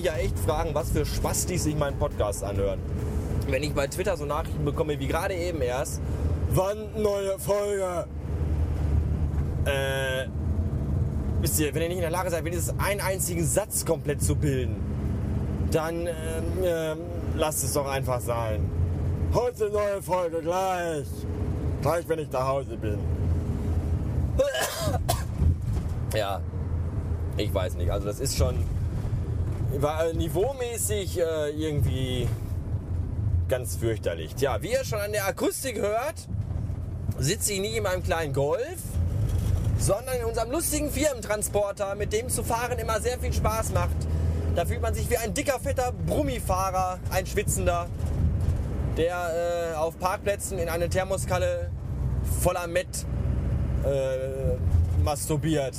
mich ja echt fragen, was für Spastis sich meinen Podcast anhören. Wenn ich bei Twitter so Nachrichten bekomme, wie gerade eben erst, wann neue Folge? Äh, wisst ihr, wenn ihr nicht in der Lage seid, wenigstens einen einzigen Satz komplett zu bilden, dann ähm, ähm, lasst es doch einfach sein. Heute neue Folge gleich. Gleich, wenn ich nach Hause bin. Ja, ich weiß nicht. Also das ist schon war äh, niveaumäßig äh, irgendwie ganz fürchterlich. Tja, wie ihr schon an der Akustik hört, sitze ich nicht in meinem kleinen Golf, sondern in unserem lustigen Firmentransporter, mit dem zu fahren immer sehr viel Spaß macht. Da fühlt man sich wie ein dicker, fetter Brummifahrer, ein Schwitzender, der äh, auf Parkplätzen in eine Thermoskalle voller Met äh, masturbiert.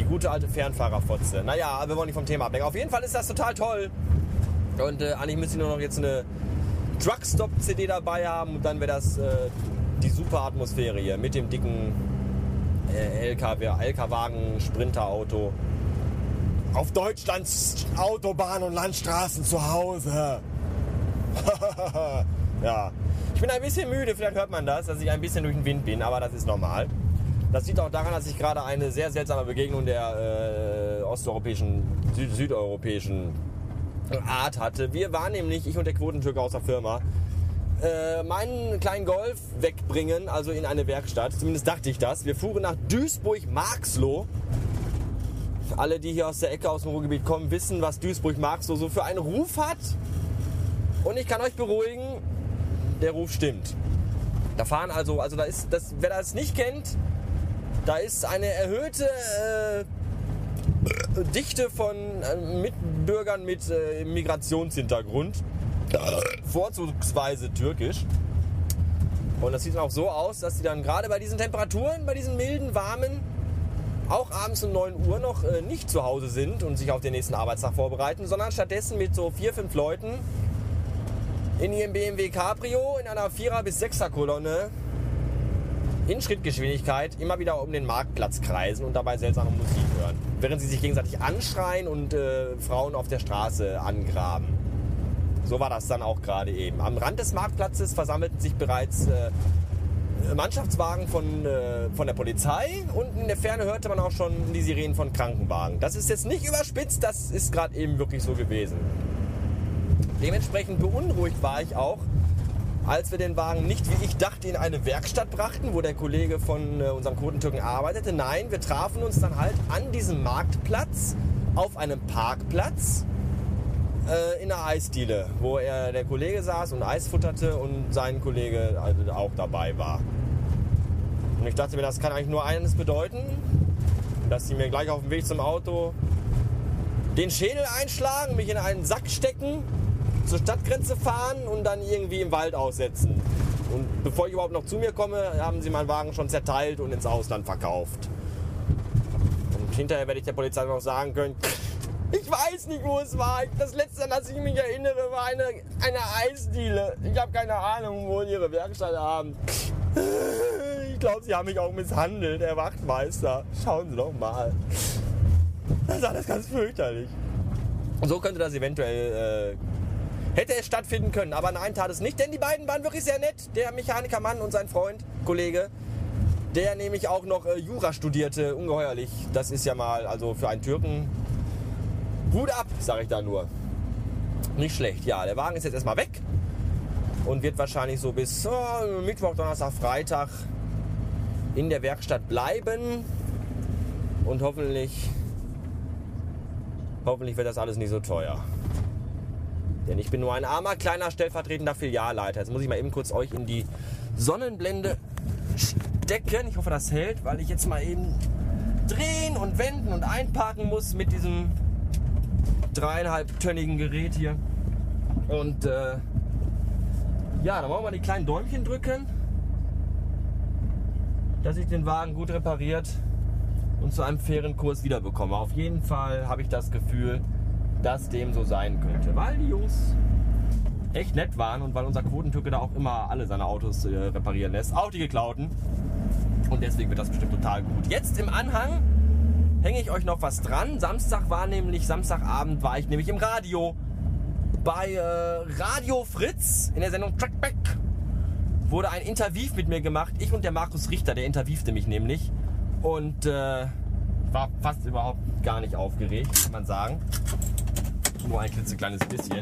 Die gute alte Fernfahrerfotze. Naja, wir wollen nicht vom Thema ablenken. Auf jeden Fall ist das total toll. Und äh, eigentlich müsste ich nur noch jetzt eine Truckstop-CD dabei haben und dann wäre das äh, die super Atmosphäre hier mit dem dicken äh, LKW-Wagen, Sprinterauto. Auf Deutschlands Autobahnen und Landstraßen zu Hause. ja, ich bin ein bisschen müde, vielleicht hört man das, dass ich ein bisschen durch den Wind bin, aber das ist normal. Das liegt auch daran, dass ich gerade eine sehr seltsame Begegnung der äh, osteuropäischen, süd südeuropäischen Art hatte. Wir waren nämlich, ich und der Quotentürke aus der Firma, äh, meinen kleinen Golf wegbringen, also in eine Werkstatt. Zumindest dachte ich das. Wir fuhren nach Duisburg-Marxloh. Alle, die hier aus der Ecke aus dem Ruhrgebiet kommen, wissen, was Duisburg-Marxloh so für einen Ruf hat. Und ich kann euch beruhigen, der Ruf stimmt. Da fahren also, also da ist, das, wer das nicht kennt, da ist eine erhöhte äh, Dichte von äh, Mitbürgern mit äh, Migrationshintergrund. Vorzugsweise türkisch. Und das sieht dann auch so aus, dass sie dann gerade bei diesen Temperaturen, bei diesen milden, warmen, auch abends um 9 Uhr noch äh, nicht zu Hause sind und sich auf den nächsten Arbeitstag vorbereiten, sondern stattdessen mit so vier, fünf Leuten in ihrem BMW Cabrio in einer 4er bis 6er Kolonne in Schrittgeschwindigkeit immer wieder um den Marktplatz kreisen und dabei seltsame Musik hören. Während sie sich gegenseitig anschreien und äh, Frauen auf der Straße angraben. So war das dann auch gerade eben. Am Rand des Marktplatzes versammelten sich bereits äh, Mannschaftswagen von, äh, von der Polizei und in der Ferne hörte man auch schon die Sirenen von Krankenwagen. Das ist jetzt nicht überspitzt, das ist gerade eben wirklich so gewesen. Dementsprechend beunruhigt war ich auch, als wir den Wagen nicht, wie ich dachte, in eine Werkstatt brachten, wo der Kollege von äh, unserem Quotentürken arbeitete. Nein, wir trafen uns dann halt an diesem Marktplatz, auf einem Parkplatz, äh, in einer Eisdiele, wo er, der Kollege saß und Eis futterte und sein Kollege also auch dabei war. Und ich dachte mir, das kann eigentlich nur eines bedeuten, dass sie mir gleich auf dem Weg zum Auto den Schädel einschlagen, mich in einen Sack stecken zur Stadtgrenze fahren und dann irgendwie im Wald aussetzen. Und bevor ich überhaupt noch zu mir komme, haben sie meinen Wagen schon zerteilt und ins Ausland verkauft. Und hinterher werde ich der Polizei noch sagen können, ich weiß nicht, wo es war. Das letzte, an das ich mich erinnere, war eine, eine Eisdiele. Ich habe keine Ahnung, wo ihre Werkstatt haben. Ich glaube, sie haben mich auch misshandelt, der Wachtmeister. Schauen Sie doch mal. Das ist alles ganz fürchterlich. So könnte das eventuell äh, Hätte es stattfinden können, aber nein, tat es nicht, denn die beiden waren wirklich sehr nett. Der Mechanikermann und sein Freund, Kollege, der nämlich auch noch äh, Jura studierte, ungeheuerlich. Das ist ja mal, also für einen Türken, Hut ab, sage ich da nur. Nicht schlecht, ja. Der Wagen ist jetzt erstmal weg und wird wahrscheinlich so bis oh, Mittwoch, Donnerstag, Freitag in der Werkstatt bleiben und hoffentlich, hoffentlich wird das alles nicht so teuer. Denn ich bin nur ein armer, kleiner, stellvertretender Filialleiter. Jetzt muss ich mal eben kurz euch in die Sonnenblende stecken. Ich hoffe, das hält, weil ich jetzt mal eben drehen und wenden und einparken muss mit diesem dreieinhalbtönnigen Gerät hier. Und äh, ja, dann wollen wir die kleinen Däumchen drücken, dass ich den Wagen gut repariert und zu einem fairen Kurs wiederbekomme. Auf jeden Fall habe ich das Gefühl, dass dem so sein könnte. Weil die Jungs echt nett waren und weil unser Quotentürke da auch immer alle seine Autos äh, reparieren lässt, auch die geklauten. Und deswegen wird das bestimmt total gut. Jetzt im Anhang hänge ich euch noch was dran. Samstag war nämlich, Samstagabend war ich nämlich im Radio. Bei äh, Radio Fritz in der Sendung Trackback wurde ein Interview mit mir gemacht. Ich und der Markus Richter, der interviewte mich nämlich. Und äh, war fast überhaupt gar nicht aufgeregt, kann man sagen. Nur ein klitzekleines bisschen.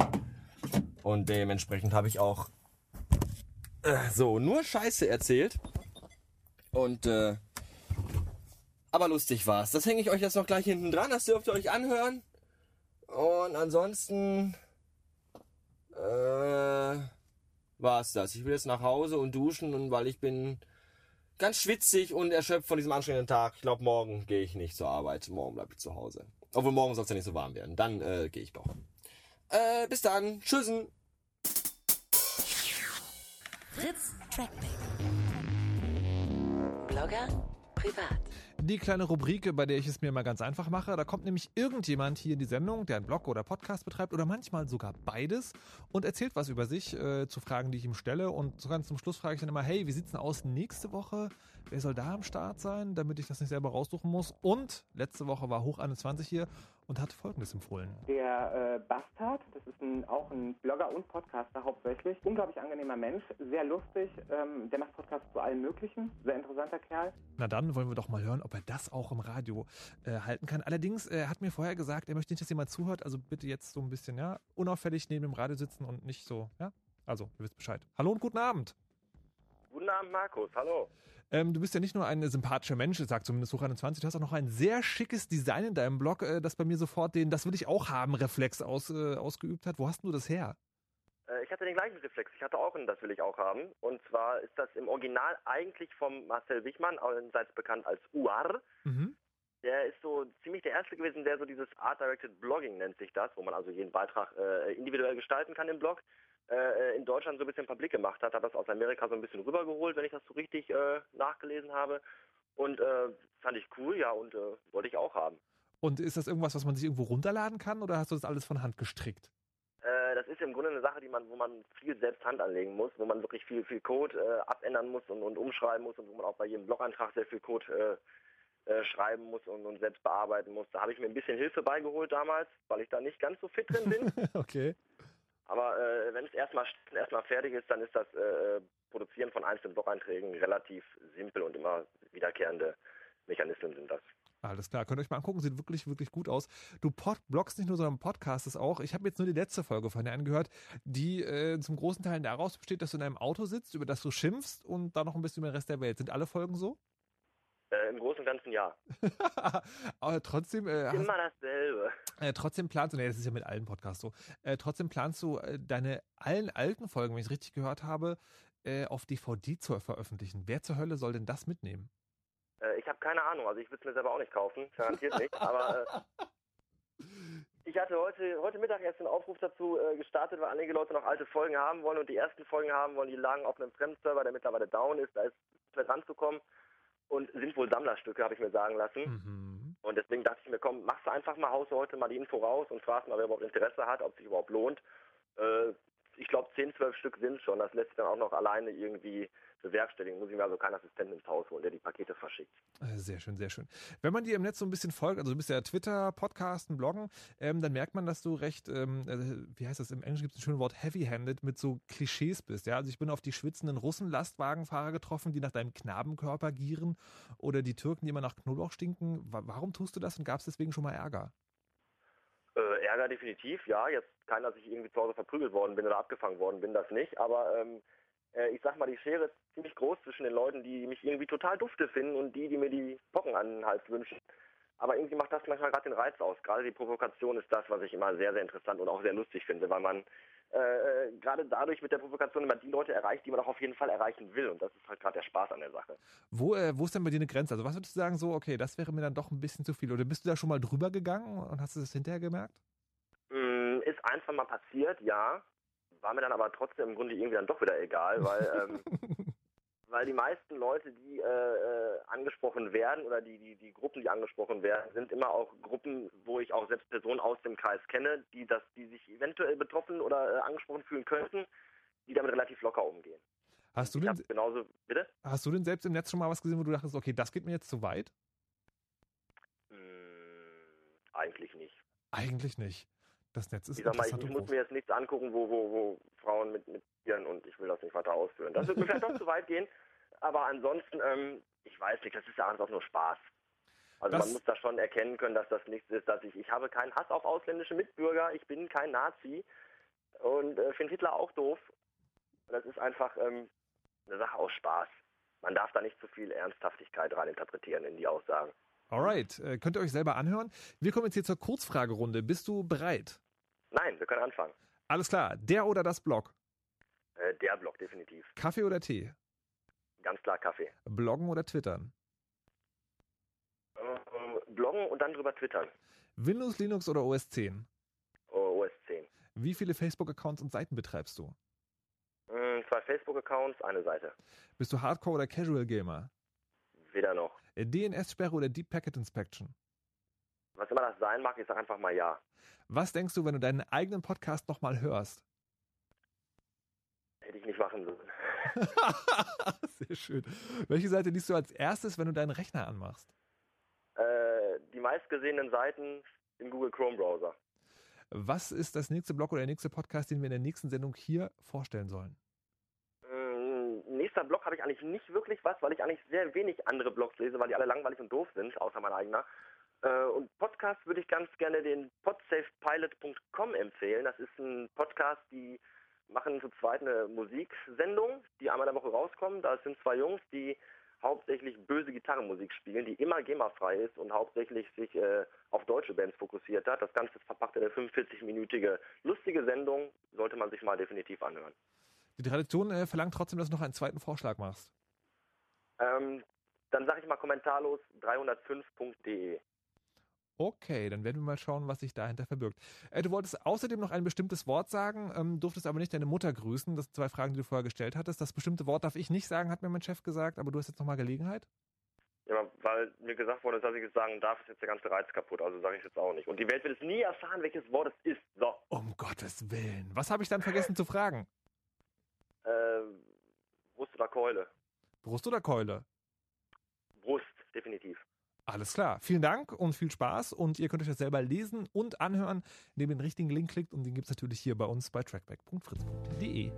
Und dementsprechend habe ich auch äh, so nur Scheiße erzählt. Und äh, aber lustig war's. Das hänge ich euch jetzt noch gleich hinten dran. Das dürft ihr euch anhören. Und ansonsten äh, war's das. Ich will jetzt nach Hause und duschen und weil ich bin ganz schwitzig und erschöpft von diesem anstrengenden Tag. Ich glaube, morgen gehe ich nicht zur Arbeit. Morgen bleibe ich zu Hause. Obwohl morgen soll es ja nicht so warm werden. Dann äh, gehe ich doch. Äh, bis dann. Tschüssen. Fritz Trackback. Blogger privat. Die kleine Rubrik, bei der ich es mir mal ganz einfach mache. Da kommt nämlich irgendjemand hier in die Sendung, der einen Blog oder Podcast betreibt oder manchmal sogar beides und erzählt was über sich äh, zu Fragen, die ich ihm stelle. Und so ganz zum Schluss frage ich dann immer, hey, wie sieht's denn aus nächste Woche? Wer soll da am Start sein, damit ich das nicht selber raussuchen muss? Und letzte Woche war Hoch 21 hier und hat Folgendes empfohlen. Der äh, Bastard, das ist ein, auch ein Blogger und Podcaster hauptsächlich. Unglaublich angenehmer Mensch, sehr lustig. Ähm, der macht Podcasts zu allem Möglichen. Sehr interessanter Kerl. Na dann wollen wir doch mal hören, ob er das auch im Radio äh, halten kann. Allerdings äh, hat mir vorher gesagt, er möchte nicht, dass jemand zuhört. Also bitte jetzt so ein bisschen, ja, unauffällig neben dem Radio sitzen und nicht so, ja. Also, ihr wisst Bescheid. Hallo und guten Abend. Guten Abend, Markus. Hallo. Ähm, du bist ja nicht nur ein sympathischer Mensch, sagt zumindest Hoch 21, du hast auch noch ein sehr schickes Design in deinem Blog, äh, das bei mir sofort den Das will ich auch haben Reflex aus, äh, ausgeübt hat. Wo hast du das her? Ich hatte den gleichen Reflex. Ich hatte auch einen Das will ich auch haben. Und zwar ist das im Original eigentlich vom Marcel Wichmann, allseits bekannt als UAR. Mhm. Der ist so ziemlich der Erste gewesen, der so dieses Art-Directed Blogging nennt sich das, wo man also jeden Beitrag äh, individuell gestalten kann im Blog äh, in Deutschland so ein bisschen publik gemacht hat, hat das aus Amerika so ein bisschen rübergeholt, wenn ich das so richtig äh, nachgelesen habe. Und äh, fand ich cool, ja, und äh, wollte ich auch haben. Und ist das irgendwas, was man sich irgendwo runterladen kann oder hast du das alles von Hand gestrickt? Äh, das ist im Grunde eine Sache, die man, wo man viel selbst Hand anlegen muss, wo man wirklich viel, viel Code äh, abändern muss und, und umschreiben muss und wo man auch bei jedem Blog-Eintrag sehr viel Code äh, schreiben muss und, und, selbst bearbeiten muss. Da habe ich mir ein bisschen Hilfe beigeholt damals, weil ich da nicht ganz so fit drin bin. okay. Aber äh, wenn es erstmal erstmal fertig ist, dann ist das äh, Produzieren von einzelnen Blog-Einträgen relativ simpel und immer wiederkehrende Mechanismen sind das. Alles klar, könnt ihr euch mal angucken, sieht wirklich, wirklich gut aus. Du pod bloggst nicht nur, sondern podcastest auch. Ich habe jetzt nur die letzte Folge von dir angehört, die äh, zum großen Teil daraus besteht, dass du in einem Auto sitzt, über das du schimpfst und dann noch ein bisschen über den Rest der Welt. Sind alle Folgen so? Äh, Im Großen und Ganzen ja. Aber trotzdem. Äh, Immer dasselbe. Äh, trotzdem planst du, nee, das ist ja mit allen Podcasts so. Äh, trotzdem planst du äh, deine allen alten Folgen, wenn ich es richtig gehört habe, äh, auf DVD zu veröffentlichen. Wer zur Hölle soll denn das mitnehmen? Äh, ich habe keine Ahnung. Also ich würde es mir selber auch nicht kaufen, garantiert nicht. Aber ich hatte heute, heute Mittag erst einen Aufruf dazu gestartet, weil einige Leute noch alte Folgen haben wollen und die ersten Folgen haben wollen, die lagen auf einem Fremdserver, der mittlerweile down ist. Da ist schwer ranzukommen und sind wohl Sammlerstücke, habe ich mir sagen lassen. Mhm. Und deswegen dachte ich mir, komm, machst du einfach mal Haus heute mal die Info raus und fragst mal, wer überhaupt Interesse hat, ob es sich überhaupt lohnt. Äh, ich glaube, 10, 12 Stück sind schon. Das lässt sich dann auch noch alleine irgendwie bewerkstelligen. Muss ich mir also keinen Assistenten ins Haus holen, der die Pakete verschickt. Äh, sehr schön, sehr schön. Wenn man dir im Netz so ein bisschen folgt, also du bist ja Twitter, Podcasten, Bloggen, ähm, dann merkt man, dass du recht, ähm, äh, wie heißt das, im Englischen gibt es ein schönes Wort, heavy-handed mit so Klischees bist. Ja, also ich bin auf die schwitzenden Russen-Lastwagenfahrer getroffen, die nach deinem Knabenkörper gieren oder die Türken, die immer nach Knoblauch stinken. Warum tust du das und gab es deswegen schon mal Ärger? Äh, Ärger definitiv, ja. Jetzt kein, dass ich irgendwie zu Hause verprügelt worden bin oder abgefangen worden bin, das nicht. Aber ähm, äh, ich sag mal, die Schere ist ziemlich groß zwischen den Leuten, die mich irgendwie total dufte finden und die, die mir die Pocken an den Hals wünschen. Aber irgendwie macht das manchmal gerade den Reiz aus. Gerade die Provokation ist das, was ich immer sehr, sehr interessant und auch sehr lustig finde, weil man äh, gerade dadurch mit der Provokation immer die Leute erreicht, die man auch auf jeden Fall erreichen will. Und das ist halt gerade der Spaß an der Sache. Wo, äh, wo ist denn bei dir eine Grenze? Also was würdest du sagen, so, okay, das wäre mir dann doch ein bisschen zu viel? Oder bist du da schon mal drüber gegangen und hast du das hinterher gemerkt? Mm, ist ein, zwei Mal passiert, ja. War mir dann aber trotzdem im Grunde irgendwie dann doch wieder egal, weil, ähm, weil die meisten Leute, die äh, äh, angesprochen werden oder die, die, die Gruppen, die angesprochen werden, sind immer auch Gruppen, wo ich auch selbst Personen aus dem Kreis kenne, die das, die sich eventuell betroffen oder äh, angesprochen fühlen könnten, die damit relativ locker umgehen. Hast du, denn, genauso, bitte? hast du denn selbst im Netz schon mal was gesehen, wo du dachtest, okay, das geht mir jetzt zu weit? Mm, eigentlich nicht. Eigentlich nicht. Das Netz ist Ich sag mal, ich, ich muss mir jetzt nichts angucken, wo, wo, wo Frauen mit, mit Tieren und ich will das nicht weiter ausführen. Das wird mir vielleicht doch zu weit gehen, aber ansonsten, ähm, ich weiß nicht, das ist ja alles auch nur Spaß. Also Das- man muss da schon erkennen können, dass das nichts ist, dass ich, ich habe keinen Hass auf ausländische Mitbürger, ich bin kein Nazi und äh, finde Hitler auch doof. Das ist einfach ähm, eine Sache aus Spaß. Man darf da nicht zu viel Ernsthaftigkeit reininterpretieren in die Aussagen. Alright, äh, könnt ihr euch selber anhören. Wir kommen jetzt hier zur Kurzfragerunde. Bist du bereit? Nein, wir können anfangen. Alles klar, der oder das Blog? Äh, der Blog definitiv. Kaffee oder Tee? Ganz klar Kaffee. Bloggen oder Twittern? Ähm, bloggen und dann drüber twittern. Windows, Linux oder OS 10? O- OS 10. Wie viele Facebook-Accounts und Seiten betreibst du? Mm, Zwei Facebook-Accounts, eine Seite. Bist du Hardcore oder Casual Gamer? Weder noch. DNS-Sperre oder Deep Packet Inspection? Was immer das sein mag, ich sag einfach mal ja. Was denkst du, wenn du deinen eigenen Podcast nochmal hörst? Hätte ich nicht machen sollen. Sehr schön. Welche Seite liest du als erstes, wenn du deinen Rechner anmachst? Äh, die meistgesehenen Seiten im Google Chrome Browser. Was ist das nächste Blog oder der nächste Podcast, den wir in der nächsten Sendung hier vorstellen sollen? Nächster Blog habe ich eigentlich nicht wirklich was, weil ich eigentlich sehr wenig andere Blogs lese, weil die alle langweilig und doof sind, außer mein eigener. Äh, und Podcast würde ich ganz gerne den podsafepilot.com empfehlen. Das ist ein Podcast, die machen zu zweit eine Musiksendung, die einmal in der Woche rauskommt. Da sind zwei Jungs, die hauptsächlich böse Gitarrenmusik spielen, die immer GEMA-frei ist und hauptsächlich sich äh, auf deutsche Bands fokussiert hat. Das Ganze ist verpackt in eine 45-minütige lustige Sendung, sollte man sich mal definitiv anhören. Die Tradition äh, verlangt trotzdem, dass du noch einen zweiten Vorschlag machst. Ähm, dann sage ich mal kommentarlos 305.de. Okay, dann werden wir mal schauen, was sich dahinter verbirgt. Äh, du wolltest außerdem noch ein bestimmtes Wort sagen, ähm, durftest aber nicht deine Mutter grüßen. Das sind zwei Fragen, die du vorher gestellt hattest. Das bestimmte Wort darf ich nicht sagen, hat mir mein Chef gesagt, aber du hast jetzt nochmal Gelegenheit. Ja, weil mir gesagt wurde, dass ich es sagen darf, ist jetzt der ganze Reiz kaputt. Also sage ich es jetzt auch nicht. Und die Welt wird es nie erfahren, welches Wort es ist. So, Um Gottes Willen. Was habe ich dann vergessen zu fragen? Äh, Brust oder Keule? Brust oder Keule? Brust, definitiv. Alles klar. Vielen Dank und viel Spaß. Und ihr könnt euch das selber lesen und anhören, indem ihr den richtigen Link klickt. Und den gibt es natürlich hier bei uns bei trackback.fritz.de.